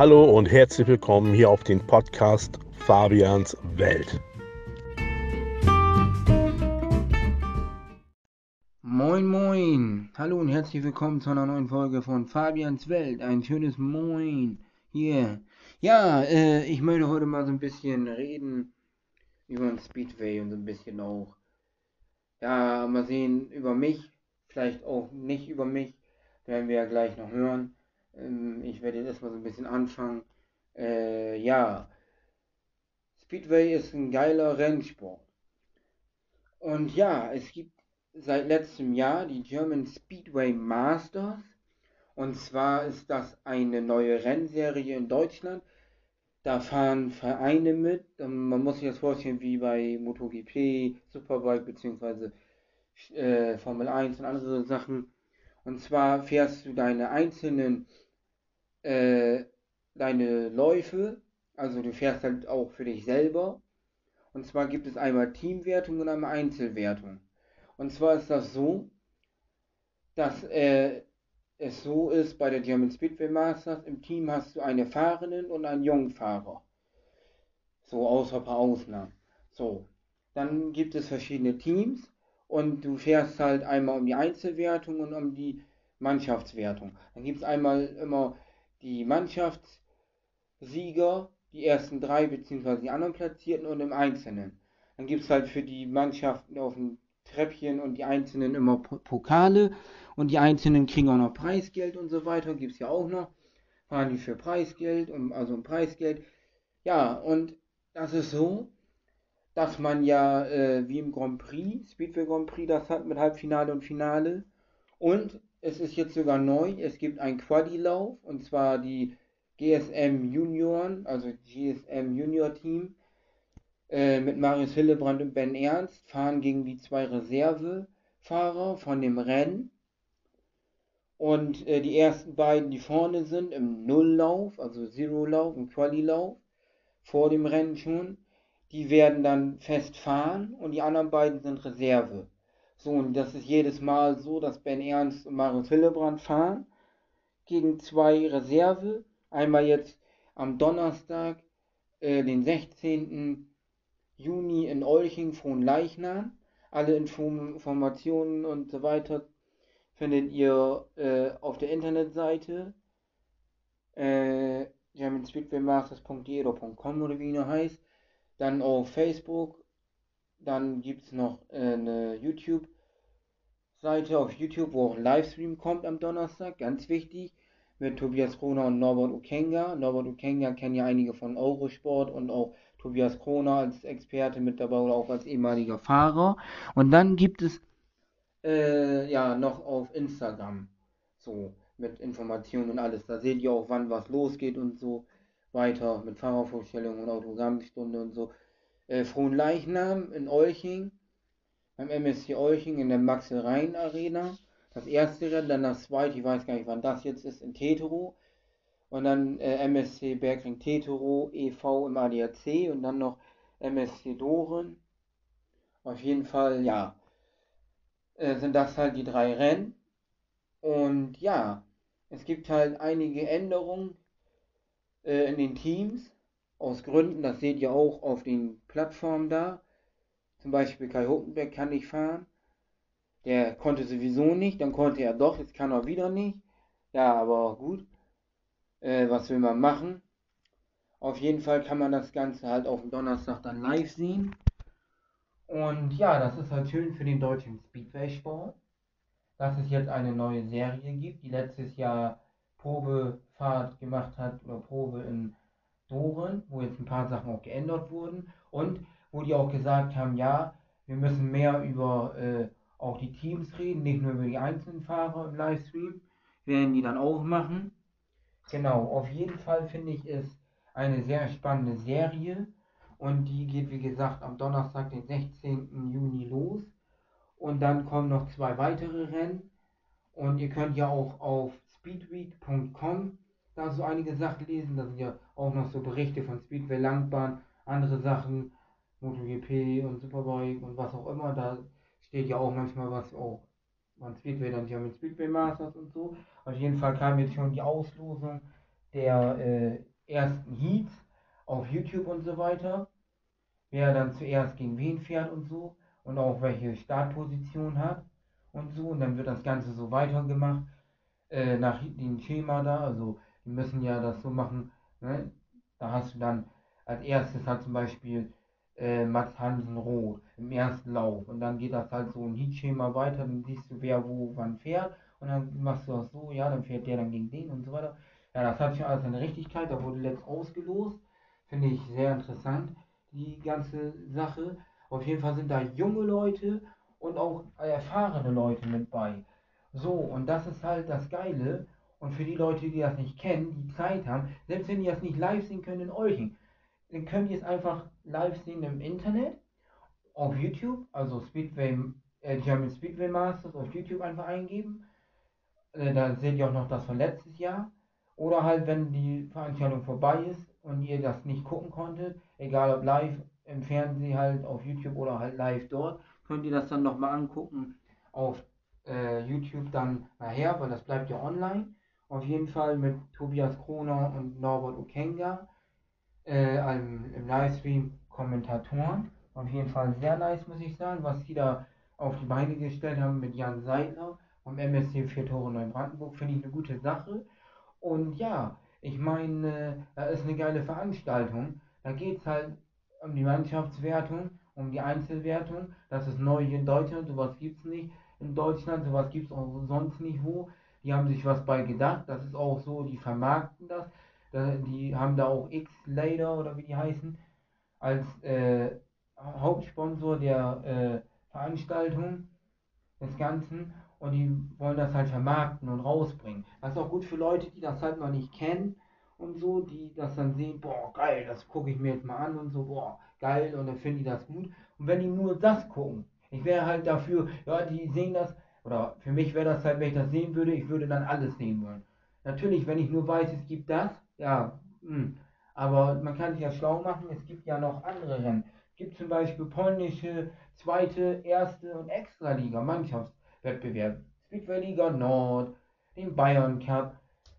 Hallo und herzlich willkommen hier auf den Podcast Fabians Welt. Moin Moin, hallo und herzlich willkommen zu einer neuen Folge von Fabians Welt. Ein schönes Moin hier. Ja, äh, ich möchte heute mal so ein bisschen reden über den Speedway und so ein bisschen auch, ja, mal sehen über mich, vielleicht auch nicht über mich, werden wir ja gleich noch hören. Ähm, ich werde jetzt erstmal so ein bisschen anfangen. Äh, ja, Speedway ist ein geiler Rennsport. Und ja, es gibt seit letztem Jahr die German Speedway Masters. Und zwar ist das eine neue Rennserie in Deutschland. Da fahren Vereine mit. Ähm, man muss sich das vorstellen wie bei MotoGP, Superbike bzw. Äh, Formel 1 und andere Sachen. Und zwar fährst du deine einzelnen äh, deine Läufe, also du fährst halt auch für dich selber. Und zwar gibt es einmal Teamwertung und einmal Einzelwertung. Und zwar ist das so, dass äh, es so ist bei der German Speedway Masters, im Team hast du eine Fahrerin und einen Jungfahrer. So, außer ein paar Ausnahmen. So, dann gibt es verschiedene Teams und du fährst halt einmal um die Einzelwertung und um die Mannschaftswertung. Dann gibt es einmal immer die Mannschaftssieger, die ersten drei beziehungsweise die anderen Platzierten und im Einzelnen. Dann gibt es halt für die Mannschaften auf dem Treppchen und die Einzelnen immer Pokale und die Einzelnen kriegen auch noch Preisgeld und so weiter. Gibt es ja auch noch. Fahren die für Preisgeld, und, also ein Preisgeld. Ja, und das ist so, dass man ja äh, wie im Grand Prix, Speedway Grand Prix, das hat mit Halbfinale und Finale. Und es ist jetzt sogar neu. Es gibt einen Quadi-Lauf und zwar die GSM Junioren, also GSM Junior Team äh, mit Marius Hillebrand und Ben Ernst fahren gegen die zwei Reservefahrer von dem Rennen. Und äh, die ersten beiden, die vorne sind, im Nulllauf, also Zero-Lauf und Quali-Lauf, vor dem Rennen schon, die werden dann fest fahren und die anderen beiden sind Reserve. So, und das ist jedes Mal so, dass Ben Ernst und Marius Hillebrand fahren gegen zwei Reserve. Einmal jetzt am Donnerstag, äh, den 16. Juni in Olching, Leichnam. Alle Informationen und so weiter findet ihr äh, auf der Internetseite äh, germanspeedwaymasters.de oder .com oder wie er heißt. Dann auf Facebook dann gibt es noch äh, eine YouTube-Seite auf YouTube, wo auch ein Livestream kommt am Donnerstag, ganz wichtig, mit Tobias Kroner und Norbert Ukenga. Norbert Ukenga kennen ja einige von Eurosport und auch Tobias Kroner als Experte mit dabei oder auch als ehemaliger Fahrer. Und dann gibt es äh, ja noch auf Instagram so mit Informationen und alles. Da seht ihr auch, wann was losgeht und so weiter mit Fahrervorstellungen und Autogrammstunde und so äh, Leichnam in Olching, beim MSC Olching in der Maxel Rhein Arena. Das erste Rennen, dann das zweite, ich weiß gar nicht, wann das jetzt ist, in Tetero. Und dann äh, MSC Bergring Tetero e.V. im ADAC und dann noch MSC Doren. Auf jeden Fall, ja, äh, sind das halt die drei Rennen. Und ja, es gibt halt einige Änderungen äh, in den Teams aus Gründen, das seht ihr auch auf den Plattformen da. Zum Beispiel Kai Hockenberg kann nicht fahren. Der konnte sowieso nicht, dann konnte er doch, jetzt kann er wieder nicht. Ja, aber gut. Äh, was will man machen? Auf jeden Fall kann man das Ganze halt auf dem Donnerstag dann live sehen. Und ja, das ist halt schön für den deutschen Speedway-Sport, dass es jetzt eine neue Serie gibt, die letztes Jahr Probefahrt gemacht hat oder Probe in Doren, wo jetzt ein paar Sachen auch geändert wurden und wo die auch gesagt haben, ja, wir müssen mehr über äh, auch die Teams reden, nicht nur über die einzelnen Fahrer im Livestream, werden die dann auch machen. Genau, auf jeden Fall finde ich es eine sehr spannende Serie und die geht wie gesagt am Donnerstag, den 16. Juni los und dann kommen noch zwei weitere Rennen und ihr könnt ja auch auf speedweek.com da so einige Sachen lesen. Da sind ja auch noch so Berichte von Speedway Langbahn, andere Sachen, MotoGP und Superbike und was auch immer. Da steht ja auch manchmal was auch von Speedway dann ja mit Speedway Masters und so. Auf jeden Fall kam jetzt schon die Auslosung der äh, ersten Heats auf YouTube und so weiter. Wer dann zuerst gegen wen fährt und so. Und auch welche Startposition hat und so. Und dann wird das Ganze so weitergemacht. Äh, nach dem Schema da. Also die müssen ja das so machen. Ne? Da hast du dann als erstes halt zum Beispiel äh, Max Hansen Rot im ersten Lauf. Und dann geht das halt so ein Heatschema weiter, dann siehst du, wer wo wann fährt. Und dann machst du das so, ja, dann fährt der dann gegen den und so weiter. Ja, das hat schon alles eine Richtigkeit, da wurde letzt ausgelost. Finde ich sehr interessant, die ganze Sache. Auf jeden Fall sind da junge Leute und auch erfahrene Leute mit bei. So, und das ist halt das Geile. Und für die Leute, die das nicht kennen, die Zeit haben, selbst wenn die das nicht live sehen können in Olching, dann könnt ihr es einfach live sehen im Internet, auf YouTube, also Speedway, äh, German Speedway Masters auf YouTube einfach eingeben. Äh, da seht ihr auch noch das von letztes Jahr. Oder halt, wenn die Veranstaltung vorbei ist und ihr das nicht gucken konntet, egal ob live im Fernsehen halt auf YouTube oder halt live dort, könnt ihr das dann nochmal angucken auf äh, YouTube dann nachher, weil das bleibt ja online. Auf jeden Fall mit Tobias Kroner und Norbert Okenga äh, im, im Livestream Kommentatoren. Auf jeden Fall sehr nice, muss ich sagen, was die da auf die Beine gestellt haben mit Jan Seidler vom MSC 4 Tore Neubrandenburg, finde ich eine gute Sache. Und ja, ich meine, da ist eine geile Veranstaltung. Da geht es halt um die Mannschaftswertung, um die Einzelwertung. Das ist neu hier in Deutschland, sowas gibt es nicht in Deutschland, sowas gibt es auch sonst nicht wo. Die haben sich was bei gedacht, das ist auch so, die vermarkten das. Die haben da auch X-Lader oder wie die heißen, als äh, Hauptsponsor der äh, Veranstaltung des Ganzen und die wollen das halt vermarkten und rausbringen. Das ist auch gut für Leute, die das halt noch nicht kennen und so, die das dann sehen, boah, geil, das gucke ich mir jetzt mal an und so, boah, geil, und dann finden die das gut. Und wenn die nur das gucken, ich wäre halt dafür, ja, die sehen das, oder für mich wäre das halt, wenn ich das sehen würde, ich würde dann alles sehen wollen. Natürlich, wenn ich nur weiß, es gibt das, ja, mh. Hm, aber man kann sich ja schlau machen, es gibt ja noch andere Rennen. Es gibt zum Beispiel polnische, zweite, erste und Extraliga Mannschaftswettbewerb. Speedway Liga Nord, den Bayern Cup.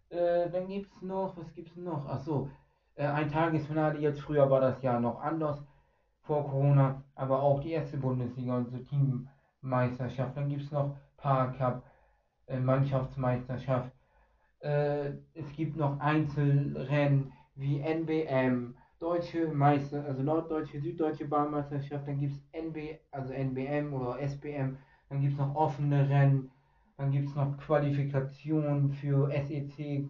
Äh, dann gibt es noch, was gibt es noch? Achso, äh, ein Tagesfinale jetzt. Früher war das ja noch anders vor Corona, aber auch die erste Bundesliga und so Teammeisterschaft. Dann gibt es noch Paar Cup, äh, Mannschaftsmeisterschaft. Äh, es gibt noch Einzelrennen wie NBM, Deutsche Meister, also Norddeutsche, Süddeutsche Bahnmeisterschaft, dann gibt es NB, also NBM oder SBM, dann gibt es noch offene Rennen, dann gibt es noch Qualifikationen für SEC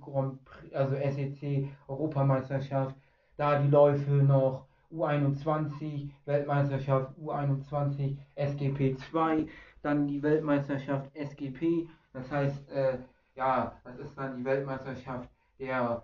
also SEC Europameisterschaft, da die Läufe noch U21 Weltmeisterschaft U21 SGP 2, dann die Weltmeisterschaft SGP, das heißt äh, ja, das ist dann die Weltmeisterschaft der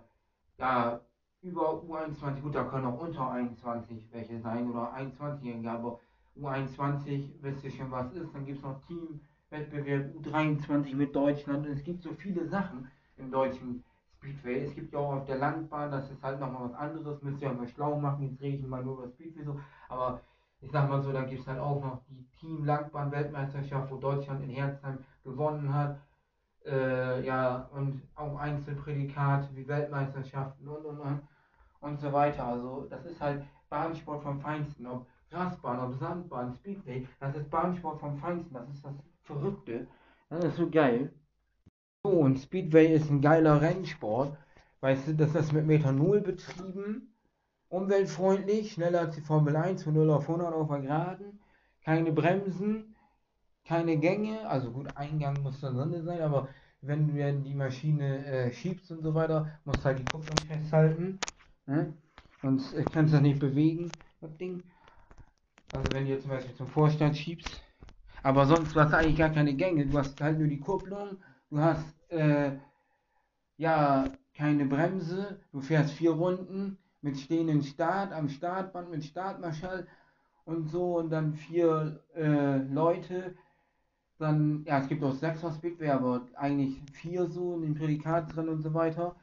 ja, über U21, gut, da können auch unter 21 welche sein oder 21-Jährige, aber U21 wisst ihr schon, was ist. Dann gibt es noch Teamwettbewerb U23 mit Deutschland. Und es gibt so viele Sachen im deutschen Speedway. Es gibt ja auch auf der Landbahn, das ist halt nochmal was anderes, müsst ihr mal schlau machen, jetzt rede ich mal nur über Speedway so, aber ich sag mal so, da gibt es halt auch noch die Team Landbahn Weltmeisterschaft, wo Deutschland in Herzheim gewonnen hat äh, ja, und auch Einzelprädikate wie Weltmeisterschaften und und und und so weiter. Also das ist halt Bahnsport vom Feinsten. Ob Grasbahn, ob Sandbahn, Speedway, das ist Bahnsport vom Feinsten. Das ist das Verrückte. Das ist so geil. So, und Speedway ist ein geiler Rennsport. Weißt du, das ist mit Methanol betrieben, umweltfreundlich, schneller als die Formel 1 von 0 auf 100 auf der Geraden, keine Bremsen, keine Gänge, also gut, Eingang muss da drin sein, aber wenn du die Maschine äh, schiebst und so weiter, musst halt die Kupplung festhalten. Ne? Sonst äh, kannst du das nicht bewegen, das Ding. Also wenn du zum Beispiel zum Vorstand schiebst. Aber sonst hast du eigentlich gar keine Gänge. Du hast halt nur die Kupplung, du hast äh, ja keine Bremse, du fährst vier Runden mit stehenden Start am Startband mit Startmarschall und so und dann vier äh, Leute dann, ja, es gibt auch sechs Speedway, aber eigentlich vier so in den Prädikat drin und so weiter.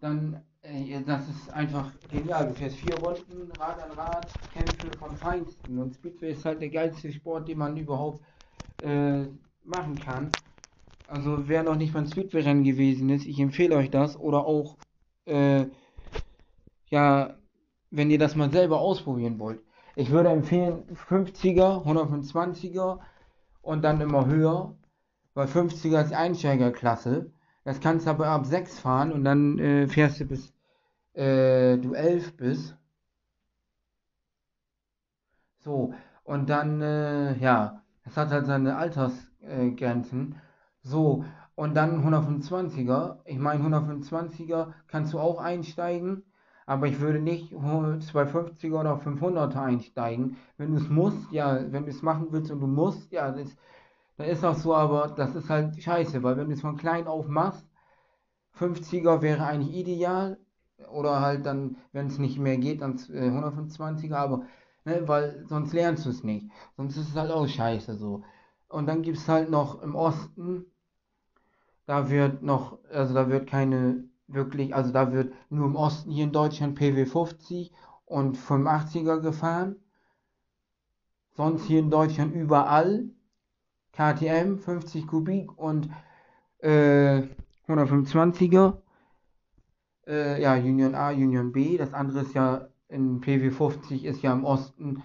Dann, äh, das ist einfach genial. Du fährst vier Runden, Rad an Rad, Kämpfe vom Feinsten. Und Speedway ist halt der geilste Sport, den man überhaupt äh, machen kann. Also wer noch nicht beim Speedway-Rennen gewesen ist, ich empfehle euch das. Oder auch, äh, ja, wenn ihr das mal selber ausprobieren wollt. Ich würde empfehlen 50er, 125er und dann immer höher, weil 50er ist Einsteigerklasse. Das kannst du aber ab 6 fahren und dann äh, fährst du bis äh, du 11 bist. So, und dann, äh, ja, es hat halt seine Altersgrenzen. so, und dann 125er. Ich meine, 125er kannst du auch einsteigen, aber ich würde nicht 250er oder 500er einsteigen. Wenn du es musst, ja, wenn du es machen willst und du musst, ja, das, dann ist auch so, aber das ist halt scheiße, weil wenn du es von klein auf machst, 50er wäre eigentlich ideal, oder halt dann, wenn es nicht mehr geht, dann 125er, aber ne, weil sonst lernst du es nicht. Sonst ist es halt auch scheiße so. Und dann gibt es halt noch im Osten, da wird noch, also da wird keine wirklich, also da wird nur im Osten hier in Deutschland PW 50 und 85er gefahren. Sonst hier in Deutschland überall KTM 50 Kubik und äh, 125er. Äh, ja, Union A, Union B. Das andere ist ja in PW 50 ist ja im Osten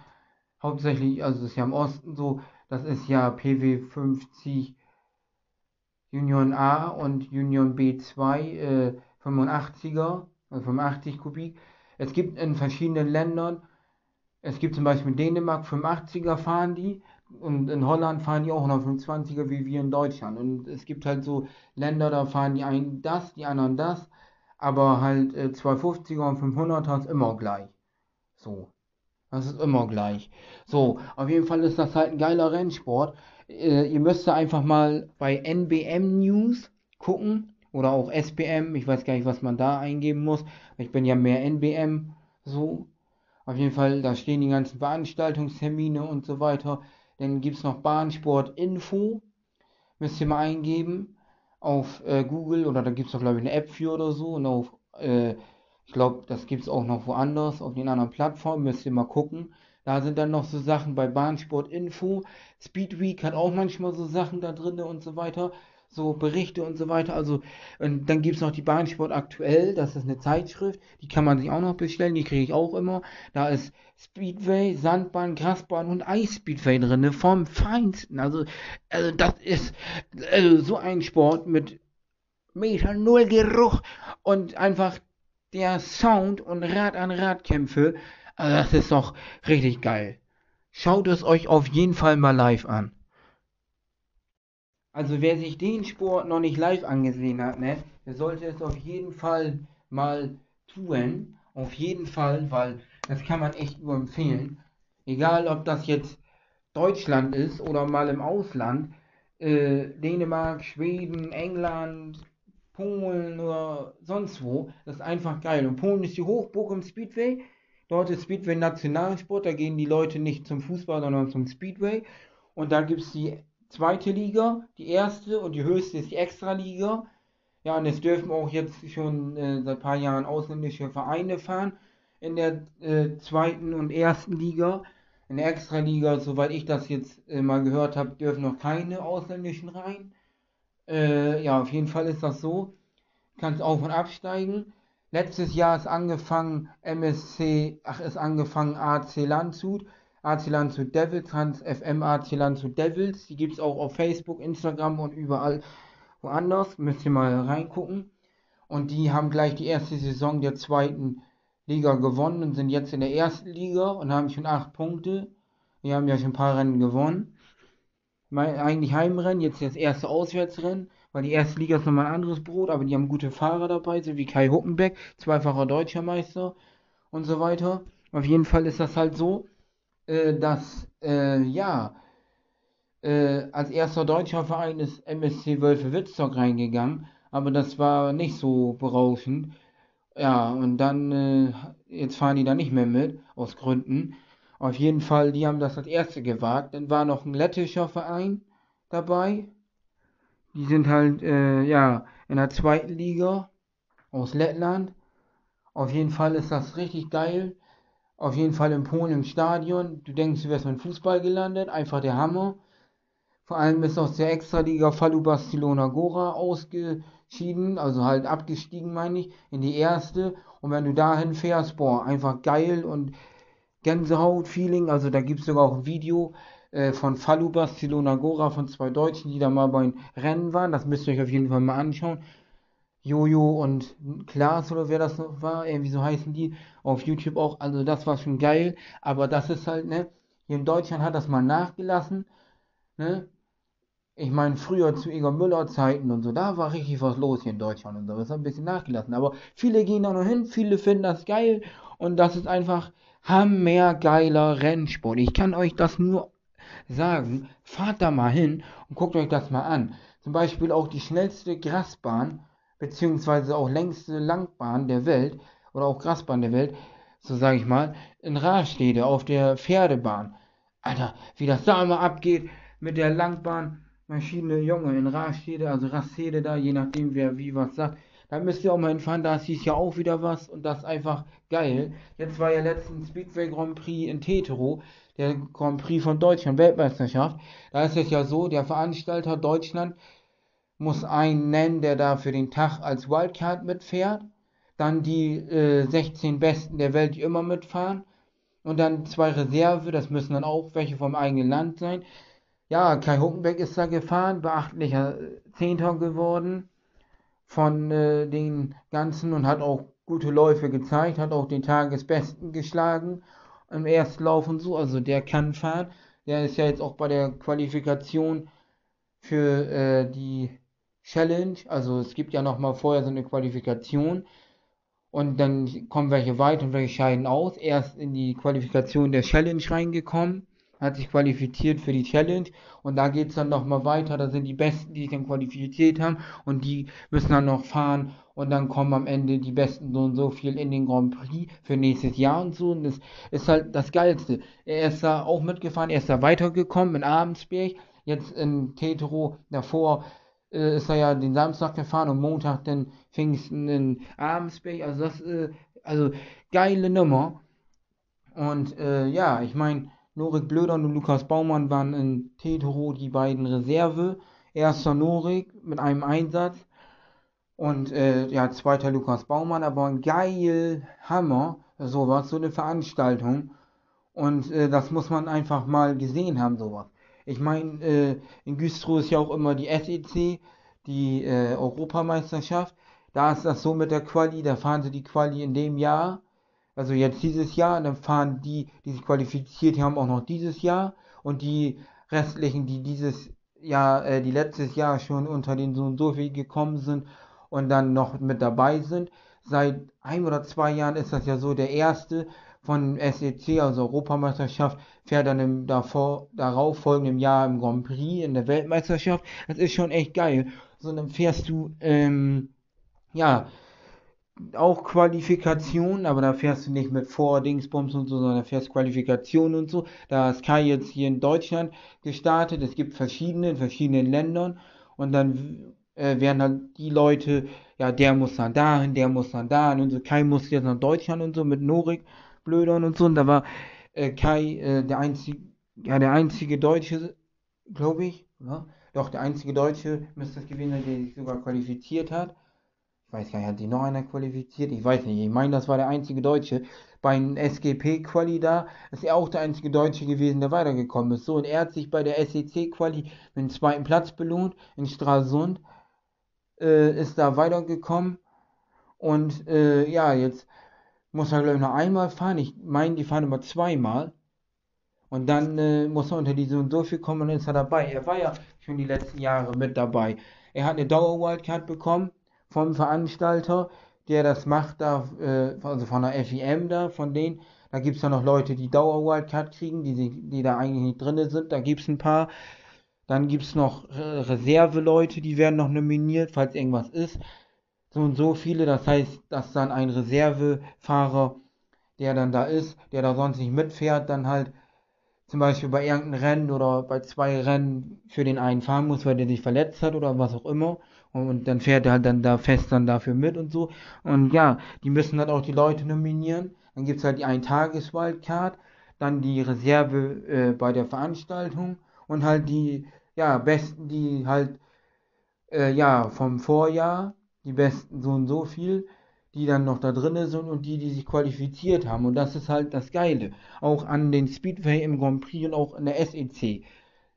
hauptsächlich, also ist ja im Osten so, das ist ja PW 50 Union A und Union B2 äh, 85er, also 85 Kubik. Es gibt in verschiedenen Ländern, es gibt zum Beispiel in Dänemark 85er fahren die und in Holland fahren die auch 125er wie wir in Deutschland. Und es gibt halt so Länder, da fahren die einen das, die anderen das, aber halt äh, 250er und 500er ist immer gleich. So. Das ist immer gleich. So, auf jeden Fall ist das halt ein geiler Rennsport. Äh, ihr müsst einfach mal bei NBM News gucken oder auch SBM. Ich weiß gar nicht, was man da eingeben muss. Ich bin ja mehr NBM. So. Auf jeden Fall, da stehen die ganzen Veranstaltungstermine und so weiter. Dann gibt es noch Bahnsport Info. Müsst ihr mal eingeben auf äh, Google oder da gibt es doch glaube ich eine App für oder so. Und auf äh, ich glaube, das gibt es auch noch woanders, auf den anderen Plattformen, müsst ihr mal gucken. Da sind dann noch so Sachen bei Bahnsport Info. Speedweek hat auch manchmal so Sachen da drin und so weiter. So Berichte und so weiter. Also, und dann gibt es noch die Bahnsport aktuell. Das ist eine Zeitschrift. Die kann man sich auch noch bestellen. Die kriege ich auch immer. Da ist Speedway, Sandbahn, Grasbahn und Eisspeedway drin. Vom Feinsten. Also, also das ist also so ein Sport mit Meter Null Geruch und einfach der Sound und Rad an Rad Kämpfe, also das ist doch richtig geil. Schaut es euch auf jeden Fall mal live an. Also wer sich den Sport noch nicht live angesehen hat, ne, der sollte es auf jeden Fall mal tun. Auf jeden Fall, weil das kann man echt nur empfehlen. Egal ob das jetzt Deutschland ist oder mal im Ausland, äh, Dänemark, Schweden, England, Polen oder sonst wo. Das ist einfach geil. Und Polen ist die Hochburg im Speedway. Dort ist Speedway Nationalsport. Da gehen die Leute nicht zum Fußball, sondern zum Speedway. Und da gibt es die zweite Liga, die erste und die höchste ist die Extraliga. Ja, und es dürfen auch jetzt schon äh, seit ein paar Jahren ausländische Vereine fahren in der äh, zweiten und ersten Liga. In der Extraliga, soweit ich das jetzt äh, mal gehört habe, dürfen noch keine ausländischen rein. Äh, ja, auf jeden Fall ist das so. Kannst auf und absteigen. Letztes Jahr ist angefangen MSC, ach, ist angefangen AC Landshut. AC Landshut Devils, Hans FM AC Landshut Devils. Die gibt es auch auf Facebook, Instagram und überall woanders. Müsst ihr mal reingucken. Und die haben gleich die erste Saison der zweiten Liga gewonnen und sind jetzt in der ersten Liga und haben schon acht Punkte. Die haben ja schon ein paar Rennen gewonnen mein, eigentlich Heimrennen, jetzt das erste Auswärtsrennen, weil die erste Liga ist nochmal ein anderes Brot, aber die haben gute Fahrer dabei, so wie Kai Huppenbeck, zweifacher deutscher Meister und so weiter. Auf jeden Fall ist das halt so, äh, dass, äh, ja, äh, als erster deutscher Verein ist MSC Wölfe Witzstock reingegangen, aber das war nicht so berauschend. Ja, und dann, äh, jetzt fahren die da nicht mehr mit, aus Gründen. Auf jeden Fall, die haben das als erste gewagt. Dann war noch ein lettischer Verein dabei. Die sind halt, äh, ja, in der zweiten Liga aus Lettland. Auf jeden Fall ist das richtig geil. Auf jeden Fall in Polen im Stadion. Du denkst, du wärst beim Fußball gelandet. Einfach der Hammer. Vor allem ist aus der Extraliga Falu Barcelona Gora ausgeschieden, also halt abgestiegen, meine ich, in die erste. Und wenn du dahin fährst, boah, einfach geil und Gänsehaut-Feeling. Also da gibt es sogar auch ein Video äh, von Falu Barcelona Gora von zwei Deutschen, die da mal beim Rennen waren. Das müsst ihr euch auf jeden Fall mal anschauen. Jojo und Klaas oder wer das noch war, irgendwie so heißen die, auf YouTube auch. Also das war schon geil. Aber das ist halt, ne, hier in Deutschland hat das mal nachgelassen, ne. Ich meine, früher zu Igor Müller Zeiten und so, da war richtig was los hier in Deutschland und so. Das hat ein bisschen nachgelassen. Aber viele gehen da noch hin, viele finden das geil und das ist einfach hammergeiler Rennsport. Ich kann euch das nur sagen. Fahrt da mal hin und guckt euch das mal an. Zum Beispiel auch die schnellste Grasbahn, beziehungsweise auch längste Langbahn der Welt, oder auch Grasbahn der Welt, so sage ich mal, in Rastede auf der Pferdebahn. Alter, wie das da immer abgeht mit der Langbahnmaschine, Junge, in Rastede, also Rastede da, je nachdem wer wie was sagt. Da müsst ihr auch mal hinfahren, da hieß ja auch wieder was und das ist einfach geil. Jetzt war ja letztens Speedway Grand Prix in Tetero, der Grand Prix von Deutschland, Weltmeisterschaft. Da ist es ja so, der Veranstalter Deutschland muss einen nennen, der da für den Tag als Wildcard mitfährt. Dann die äh, 16 Besten der Welt, die immer mitfahren. Und dann zwei Reserve, das müssen dann auch welche vom eigenen Land sein. Ja, Kai Huckenbeck ist da gefahren, beachtlicher Zehnter geworden von äh, den ganzen und hat auch gute Läufe gezeigt, hat auch den Tagesbesten geschlagen im Erstlauf und so. Also der kann fahren. Der ist ja jetzt auch bei der Qualifikation für äh, die Challenge. Also es gibt ja nochmal vorher so eine Qualifikation. Und dann kommen welche weit und welche scheiden aus. Erst in die Qualifikation der Challenge reingekommen hat sich qualifiziert für die Challenge und da geht es dann nochmal weiter. Da sind die Besten, die sich dann qualifiziert haben und die müssen dann noch fahren und dann kommen am Ende die Besten so und so viel in den Grand Prix für nächstes Jahr und so. Und das ist halt das Geilste. Er ist da auch mitgefahren, er ist da weitergekommen in Abendsberg, jetzt in Tetero davor äh, ist er ja den Samstag gefahren und Montag den Pfingsten in Abendsberg. Also das, äh, also geile Nummer. Und äh, ja, ich meine, Norik Blöder und Lukas Baumann waren in Tetero die beiden Reserve. Erster Norik mit einem Einsatz und äh, ja, zweiter Lukas Baumann, aber ein geil Hammer, sowas, so eine Veranstaltung. Und äh, das muss man einfach mal gesehen haben, sowas. Ich meine, äh, in Güstrow ist ja auch immer die SEC, die äh, Europameisterschaft. Da ist das so mit der Quali, da fahren sie die Quali in dem Jahr also jetzt dieses Jahr, und dann fahren die, die sich qualifiziert haben, auch noch dieses Jahr und die restlichen, die dieses Jahr, äh, die letztes Jahr schon unter den so und so viel gekommen sind und dann noch mit dabei sind. Seit ein oder zwei Jahren ist das ja so, der erste von SEC, also Europameisterschaft, fährt dann im davor, darauf folgenden Jahr im Grand Prix in der Weltmeisterschaft. Das ist schon echt geil. So, dann fährst du, ähm, ja, auch Qualifikation, aber da fährst du nicht mit Vor-Dingsbums und so, sondern fährst Qualifikation und so. Da ist Kai jetzt hier in Deutschland gestartet. Es gibt verschiedene in verschiedenen Ländern und dann äh, werden halt die Leute, ja, der muss dann dahin, der muss dann dahin und so. Kai muss jetzt nach Deutschland und so mit Norik Blödern und so. Und da war äh, Kai äh, der einzige, ja, der einzige Deutsche, glaube ich, ja? Doch, der einzige Deutsche müsste es gewesen sein, der sich sogar qualifiziert hat ich weiß gar nicht, hat sich noch einer qualifiziert? Ich weiß nicht, ich meine, das war der einzige Deutsche. Beim SGP-Quali da ist er auch der einzige Deutsche gewesen, der weitergekommen ist. So, und er hat sich bei der SEC-Quali mit dem zweiten Platz belohnt in Stralsund, äh, ist da weitergekommen. Und äh, ja, jetzt muss er, glaube ich, noch einmal fahren. Ich meine, die fahren immer zweimal. Und dann äh, muss er unter die so und so viel kommen und dann ist er dabei. Er war ja schon die letzten Jahre mit dabei. Er hat eine Dauer-Wildcard bekommen vom Veranstalter, der das macht, da, äh, also von der FIM da, von denen. Da gibt es ja noch Leute, die Dauer-Wildcard kriegen, die, die da eigentlich nicht drin sind. Da gibt es ein paar. Dann gibt es noch Reserve-Leute, die werden noch nominiert, falls irgendwas ist. So und so viele. Das heißt, dass dann ein Reservefahrer, der dann da ist, der da sonst nicht mitfährt, dann halt zum Beispiel bei irgendeinem Rennen oder bei zwei Rennen für den einen fahren muss, weil der sich verletzt hat oder was auch immer und dann fährt er halt dann da fest dann dafür mit und so. Und ja, die müssen dann auch die Leute nominieren. Dann gibt es halt die Ein-Tages-Wildcard, dann die Reserve äh, bei der Veranstaltung und halt die ja, Besten, die halt, äh, ja, vom Vorjahr, die Besten so und so viel, die dann noch da drin sind und die, die sich qualifiziert haben. Und das ist halt das Geile. Auch an den Speedway im Grand Prix und auch in der SEC.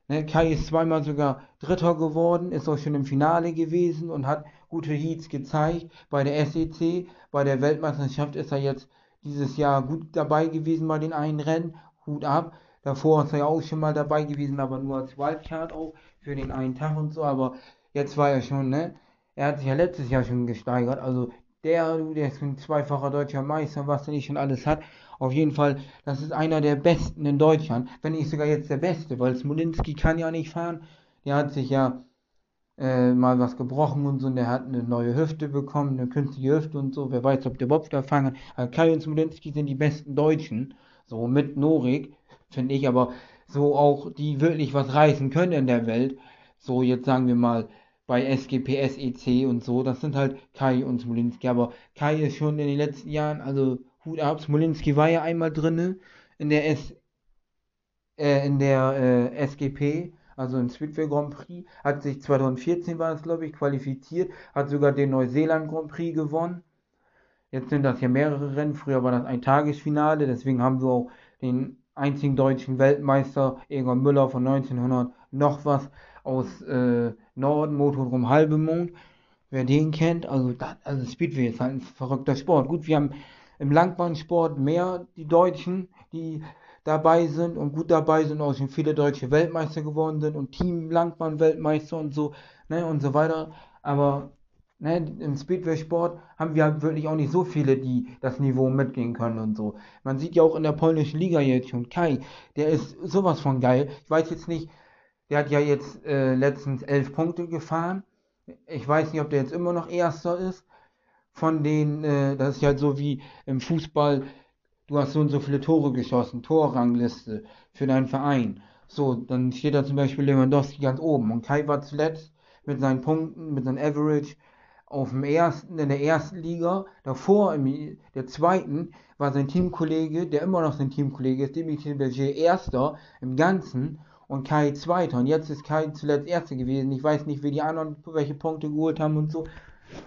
Ne, Kai ist zweimal sogar Dritter geworden, ist auch schon im Finale gewesen und hat gute Heats gezeigt. Bei der SEC, bei der Weltmeisterschaft ist er jetzt dieses Jahr gut dabei gewesen bei den einen Rennen. Hut ab. Davor ist er ja auch schon mal dabei gewesen, aber nur als Wildcard auch für den einen Tag und so. Aber jetzt war er schon, ne? Er hat sich ja letztes Jahr schon gesteigert. Also der, der ist ein zweifacher deutscher Meister, was er nicht schon alles hat. Auf jeden Fall, das ist einer der besten in Deutschland, wenn nicht sogar jetzt der beste, weil Smolinski kann ja nicht fahren. Der hat sich ja äh, mal was gebrochen und so, und der hat eine neue Hüfte bekommen, eine künstliche Hüfte und so. Wer weiß, ob der Bob da fangen. Also Kai und Smolinski sind die besten Deutschen, so mit Norik, finde ich, aber so auch, die wirklich was reißen können in der Welt. So, jetzt sagen wir mal, bei SGP, SEC und so, das sind halt Kai und Smolinski. Aber Kai ist schon in den letzten Jahren, also Hut ab, Smolinski war ja einmal drinne in der S, äh, in der äh, SGP, also im Speedway Grand Prix, hat sich 2014 war es glaube ich qualifiziert, hat sogar den Neuseeland Grand Prix gewonnen. Jetzt sind das ja mehrere Rennen, früher war das ein Tagesfinale, deswegen haben wir auch den einzigen deutschen Weltmeister Egon Müller von 1900 noch was aus äh, Norden, Motorrum Halbemond. Wer den kennt, also, das, also Speedway ist halt ein verrückter Sport. Gut, wir haben im Langbahnsport mehr die Deutschen, die dabei sind und gut dabei sind, auch schon viele deutsche Weltmeister geworden sind und Team Langbahn-Weltmeister und so, ne, und so weiter. Aber ne, im Speedway-Sport haben wir halt wirklich auch nicht so viele, die das Niveau mitgehen können und so. Man sieht ja auch in der polnischen Liga jetzt schon Kai, der ist sowas von geil. Ich weiß jetzt nicht, der hat ja jetzt äh, letztens elf Punkte gefahren. Ich weiß nicht, ob der jetzt immer noch Erster ist. Von den, äh, das ist ja so wie im Fußball, du hast so und so viele Tore geschossen, Torrangliste für deinen Verein. So, dann steht da zum Beispiel Lewandowski ganz oben. Und Kai war zuletzt mit seinen Punkten, mit seinem Average auf dem ersten, in der ersten Liga. Davor, in der zweiten, war sein Teamkollege, der immer noch sein Teamkollege ist, Dimitri Berger, Erster im Ganzen und Kai Zweiter. Und jetzt ist Kai zuletzt Erster gewesen. Ich weiß nicht, wie die anderen welche Punkte geholt haben und so.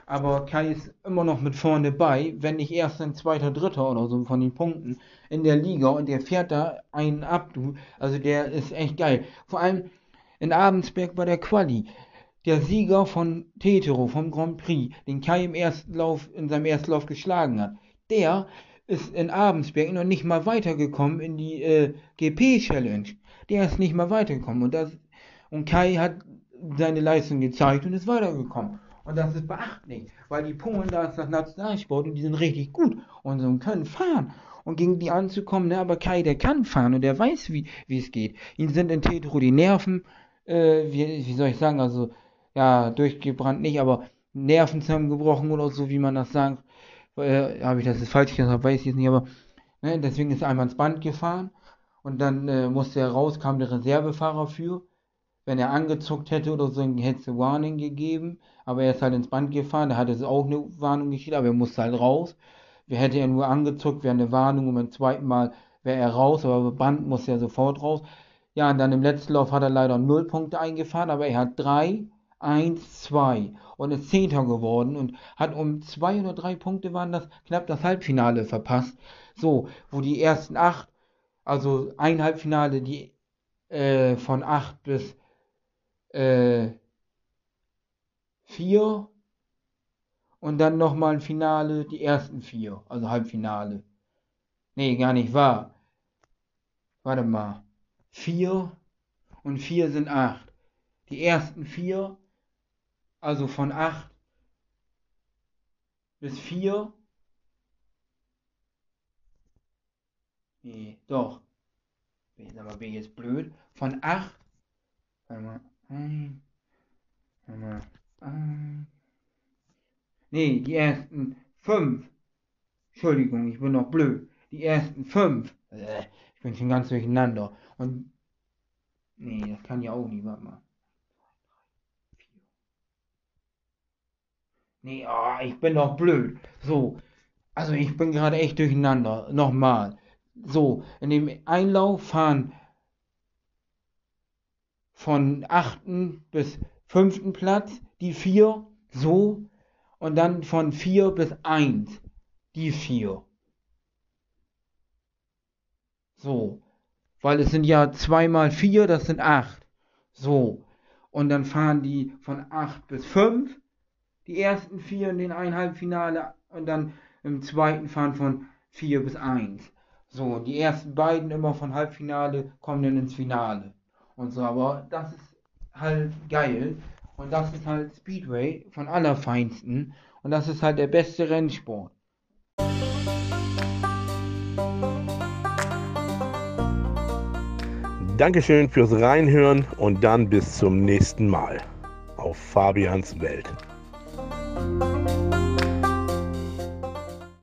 Aber Kai ist immer noch mit vorne bei, wenn nicht erst ein zweiter, dritter oder so von den Punkten in der Liga und der fährt da einen ab, du. Also der ist echt geil. Vor allem in Abensberg bei der Quali. Der Sieger von Tetero vom Grand Prix, den Kai im ersten Lauf, in seinem ersten Lauf geschlagen hat, der ist in Abensberg noch nicht mal weitergekommen in die äh, GP-Challenge der ist nicht mal weitergekommen. Und, das, und Kai hat seine Leistung gezeigt und ist weitergekommen. Und das ist beachtlich, weil die Polen, da ist das Nationalsport und die sind richtig gut und so können fahren. Und gegen die anzukommen, ne, aber Kai, der kann fahren und der weiß, wie, es geht. Ihn sind in Tetro die Nerven, äh, wie, wie soll ich sagen, also, ja, durchgebrannt nicht, aber Nerven zusammengebrochen oder so, wie man das sagt. Äh, habe ich das ist falsch gesagt, weiß ich jetzt nicht, aber ne, deswegen ist er einmal ins Band gefahren und dann äh, musste er raus, kam der Reservefahrer für. Wenn er angezuckt hätte oder so, hätte es eine Warning gegeben. Aber er ist halt ins Band gefahren, da hat es auch eine Warnung geschickt, aber er musste halt raus. Wer hätte er nur angezuckt, wäre eine Warnung und beim zweiten Mal wäre er raus, aber Band musste er sofort raus. Ja, und dann im letzten Lauf hat er leider 0 Punkte eingefahren, aber er hat 3, 1, 2 und ist Zehnter geworden und hat um 2 oder 3 Punkte waren das knapp das Halbfinale verpasst. So, wo die ersten 8 also ein Halbfinale, die äh, von 8 bis äh, 4 und dann nochmal ein Finale, die ersten vier, also Halbfinale. Nee, gar nicht wahr. Warte mal. 4 und 4 sind 8. Die ersten vier, also von 8 bis 4 Nee, doch. Bin, aber bin jetzt blöd. Von 8. Warte mal. Ein. Warte mal. Nee, die ersten 5. Entschuldigung, ich bin noch blöd. Die ersten 5. Äh, ich bin schon ganz durcheinander. Und. Nee, das kann ja auch nicht. Warte mal. Nee, oh, ich bin noch blöd. So. Also ich bin gerade echt durcheinander. Nochmal. So, in dem Einlauf fahren von achten bis fünften Platz, die vier, so, und dann von vier bis eins, die vier. So, weil es sind ja zwei mal vier, das sind acht. So, und dann fahren die von acht bis fünf, die ersten vier in den Einhalbfinale, und dann im zweiten fahren von vier bis eins. So, die ersten beiden immer von Halbfinale kommen dann ins Finale. Und so, aber das ist halt geil. Und das ist halt Speedway von allerfeinsten. Und das ist halt der beste Rennsport. Dankeschön fürs Reinhören und dann bis zum nächsten Mal auf Fabians Welt.